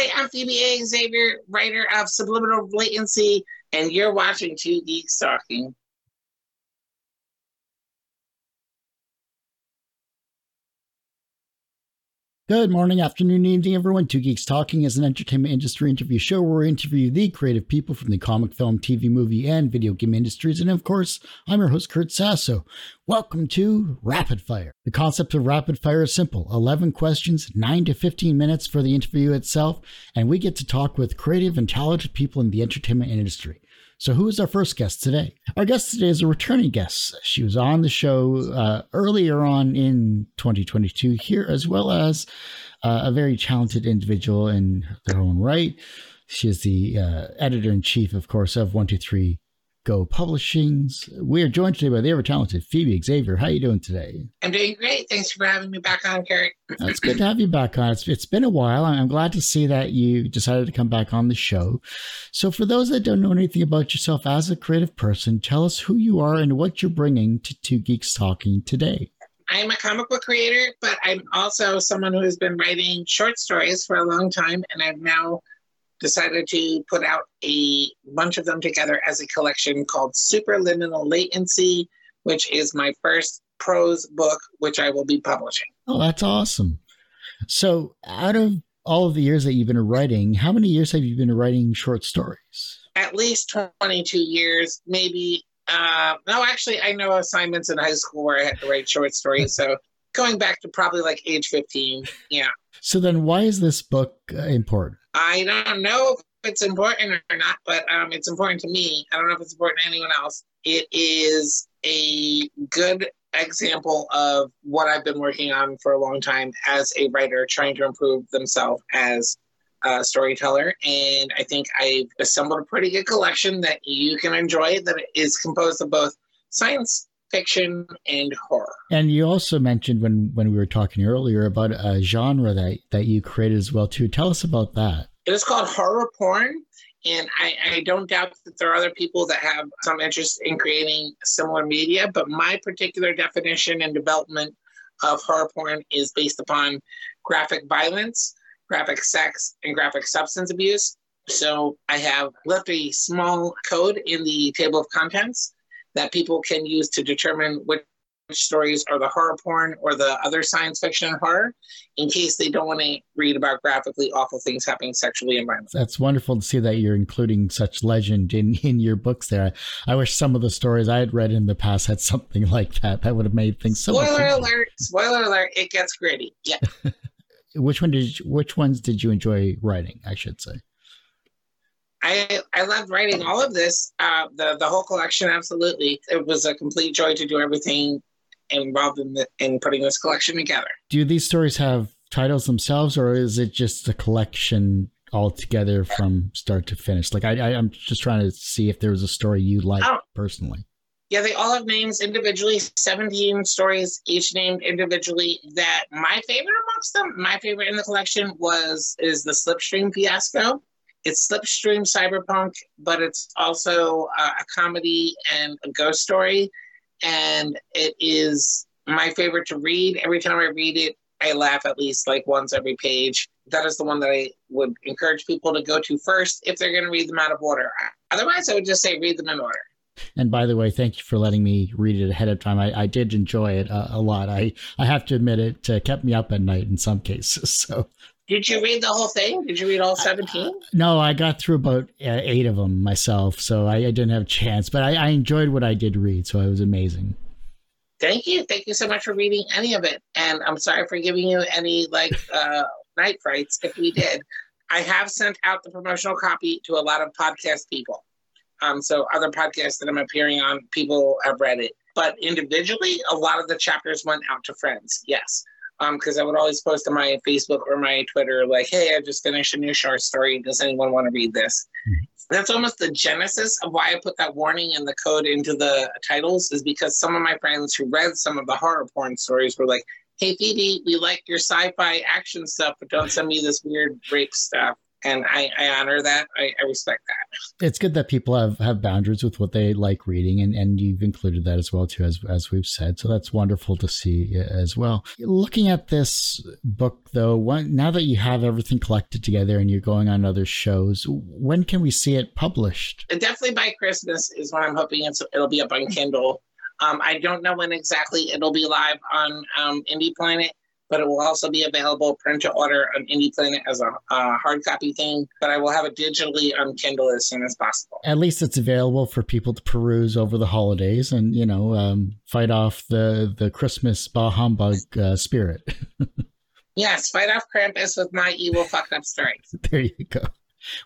Hi, I'm Phoebe A. Xavier, writer of Superliminal Latency, and you're watching Two Geeks Talking. Good morning, afternoon, evening, everyone. Two Geeks Talking is an entertainment industry interview show where we interview the creative people from the comic, film, TV, movie, and video game industries. And of course, I'm your host, Kurt Sasso. Welcome to Rapid Fire. The concept of Rapid Fire is simple 11 questions, 9 to 15 minutes for the interview itself, and we get to talk with creative and talented people in the entertainment industry. So, who is our first guest today? Our guest today is a returning guest. She was on the show uh, earlier on in 2022 here, as well as uh, a very talented individual in their own right. She is the uh, editor in chief, of course, of 123 Go Publishings. We are joined today by the ever talented Phoebe Xavier. How are you doing today? I'm doing great. Thanks for having me back on, Kurt. it's good to have you back on. It's, it's been a while. I'm glad to see that you decided to come back on the show. So, for those that don't know anything about yourself as a creative person, tell us who you are and what you're bringing to Two Geeks Talking today. I'm a comic book creator, but I'm also someone who has been writing short stories for a long time, and I've now decided to put out a bunch of them together as a collection called Superliminal Latency, which is my first prose book, which I will be publishing. Oh, that's awesome. So, out of all of the years that you've been writing, how many years have you been writing short stories? At least 22 years, maybe. Uh, no, actually, I know assignments in high school where I had to write short stories. so, going back to probably like age 15. Yeah. So, then why is this book uh, important? I don't know if it's important or not, but um, it's important to me. I don't know if it's important to anyone else. It is a good example of what I've been working on for a long time as a writer, trying to improve themselves as a storyteller. And I think I've assembled a pretty good collection that you can enjoy that is composed of both science fiction and horror. And you also mentioned when when we were talking earlier about a genre that that you created as well too. Tell us about that. It is called horror porn. And I, I don't doubt that there are other people that have some interest in creating similar media, but my particular definition and development of horror porn is based upon graphic violence, graphic sex, and graphic substance abuse. So I have left a small code in the table of contents that people can use to determine which stories are the horror porn or the other science fiction and horror in case they don't want to read about graphically awful things happening sexually and violently. That's wonderful to see that you're including such legend in, in your books there. I, I wish some of the stories I had read in the past had something like that. That would have made things so Spoiler alert, spoiler alert, it gets gritty. Yeah. which one did you, which ones did you enjoy writing, I should say? I I loved writing all of this. Uh, the the whole collection, absolutely. It was a complete joy to do everything involved in the, in putting this collection together. Do these stories have titles themselves, or is it just a collection altogether from start to finish? Like I, I am just trying to see if there was a story you liked oh. personally. Yeah, they all have names individually, 17 stories, each named individually. That my favorite amongst them, my favorite in the collection was is the Slipstream Fiasco it's slipstream cyberpunk, but it's also uh, a comedy and a ghost story. And it is my favorite to read. Every time I read it, I laugh at least like once every page. That is the one that I would encourage people to go to first if they're going to read them out of order. Otherwise, I would just say read them in order. And by the way, thank you for letting me read it ahead of time. I, I did enjoy it uh, a lot. I, I have to admit it uh, kept me up at night in some cases. So did you read the whole thing? Did you read all 17? Uh, no, I got through about uh, eight of them myself, so I, I didn't have a chance. But I, I, enjoyed what I did read, so it was amazing. Thank you. Thank you so much for reading any of it. And I'm sorry for giving you any like uh, night frights if we did. I have sent out the promotional copy to a lot of podcast people. Um, so other podcasts that I'm appearing on, people have read it. But individually, a lot of the chapters went out to friends. Yes because um, I would always post on my Facebook or my Twitter, like, hey, I just finished a new short story. Does anyone want to read this? That's almost the genesis of why I put that warning and the code into the titles, is because some of my friends who read some of the horror porn stories were like, hey, Phoebe, we like your sci fi action stuff, but don't send me this weird rape stuff. And I, I honor that. I, I, respect that. It's good that people have, have boundaries with what they like reading, and, and you've included that as well too, as as we've said. So that's wonderful to see as well. Looking at this book though, when, now that you have everything collected together and you're going on other shows, when can we see it published? And definitely by Christmas is when I'm hoping it's, it'll be up on Kindle. Um, I don't know when exactly it'll be live on um, Indie Planet but it will also be available print to order on Indie Planet as a uh, hard copy thing. But I will have it digitally on Kindle as soon as possible. At least it's available for people to peruse over the holidays and you know um, fight off the the Christmas bah humbug uh, spirit. yes, fight off Krampus with my evil fucked up story. there you go.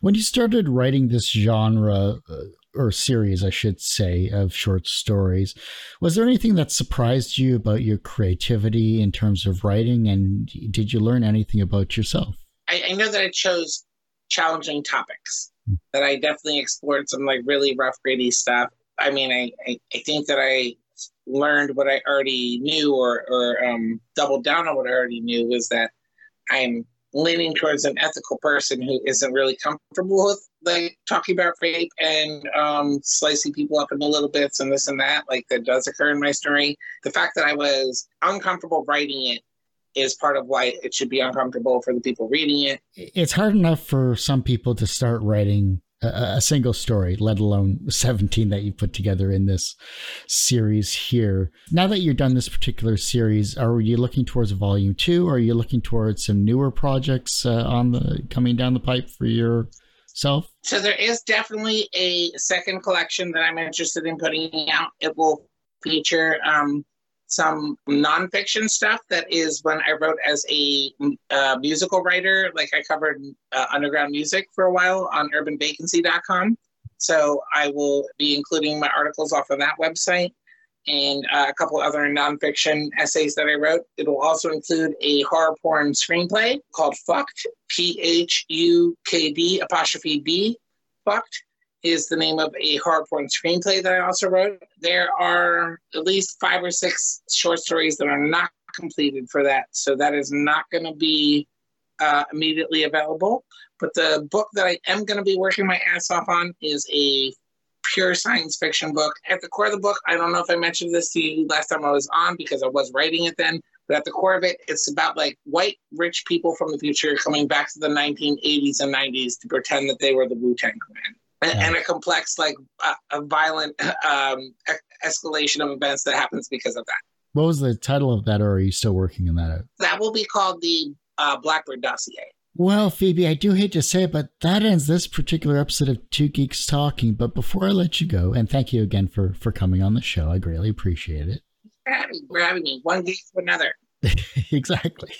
When you started writing this genre, uh, or series, I should say, of short stories. Was there anything that surprised you about your creativity in terms of writing? And did you learn anything about yourself? I, I know that I chose challenging topics, hmm. that I definitely explored some like really rough, gritty stuff. I mean, I, I, I think that I learned what I already knew or, or um, doubled down on what I already knew was that I'm leaning towards an ethical person who isn't really comfortable with like talking about rape and um, slicing people up into little bits and this and that, like that does occur in my story. The fact that I was uncomfortable writing it is part of why it should be uncomfortable for the people reading it. It's hard enough for some people to start writing a, single story, let alone 17 that you put together in this series here. Now that you're done this particular series, are you looking towards volume two? Or are you looking towards some newer projects uh, on the coming down the pipe for yourself? So there is definitely a second collection that I'm interested in putting out. It will feature um, some nonfiction stuff that is when I wrote as a uh, musical writer. Like I covered uh, underground music for a while on urbanvacancy.com. So I will be including my articles off of that website and uh, a couple other nonfiction essays that I wrote. It will also include a horror porn screenplay called Fucked, P H U K D apostrophe B, Fucked is the name of a horror porn screenplay that I also wrote. There are at least five or six short stories that are not completed for that, so that is not going to be uh, immediately available. But the book that I am going to be working my ass off on is a pure science fiction book. At the core of the book, I don't know if I mentioned this to you last time I was on because I was writing it then, but at the core of it, it's about like white rich people from the future coming back to the 1980s and 90s to pretend that they were the Wu Tang Clan and, and, a complex, like uh, a violent um, escalation of events that happens because of that. What was the title of that, or are you still working on that? That will be called the uh, Blackbird Dossier. Well, Phoebe, I do hate to say it, but that ends this particular episode of Two Geeks Talking. But before I let you go, and thank you again for for coming on the show, I greatly appreciate it. For having, me, one geek to another. exactly.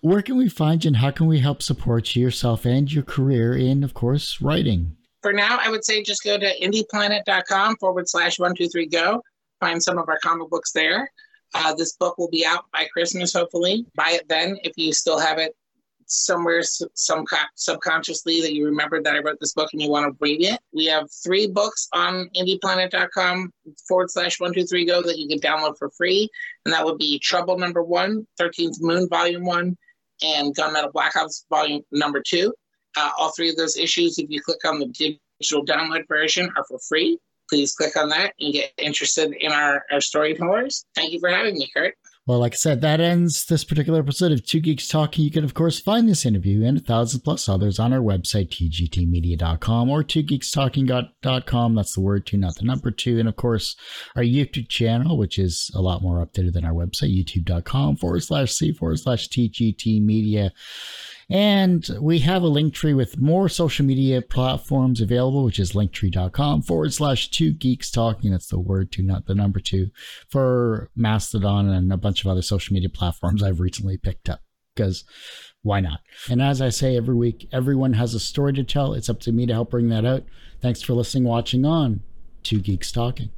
Where can we find you, and how can we help support you, yourself and your career in, of course, writing? For now, I would say just go to indieplanet.com forward slash one, two, three, go. Find some of our comic books there. Uh, this book will be out by Christmas, hopefully. Buy it then if you still have it somewhere some subconsciously that you remember that I wrote this book and you want to read it. We have three books on indieplanet.com forward slash one two three go that you can download for free, and that would be Trouble Number One, 13th Moon Volume One, and Gunmetal Black Volume Number Two. Uh, all three of those issues, if you click on the digital download version, are for free. Please click on that and get interested in our, our storytellers. Thank you for having me, Kurt. Well, like I said, that ends this particular episode of Two Geeks Talking. You can, of course, find this interview and a thousand plus others on our website, tgtmedia.com or twogeekstalking.com. That's the word two, not the number two. And, of course, our YouTube channel, which is a lot more updated than our website, youtube.com forward slash C forward slash TGT Media. And we have a link tree with more social media platforms available, which is linktree.com forward slash two geeks talking. That's the word two, not the number two, for Mastodon and a bunch of other social media platforms I've recently picked up because why not? And as I say every week, everyone has a story to tell. It's up to me to help bring that out. Thanks for listening, watching on Two Geeks Talking.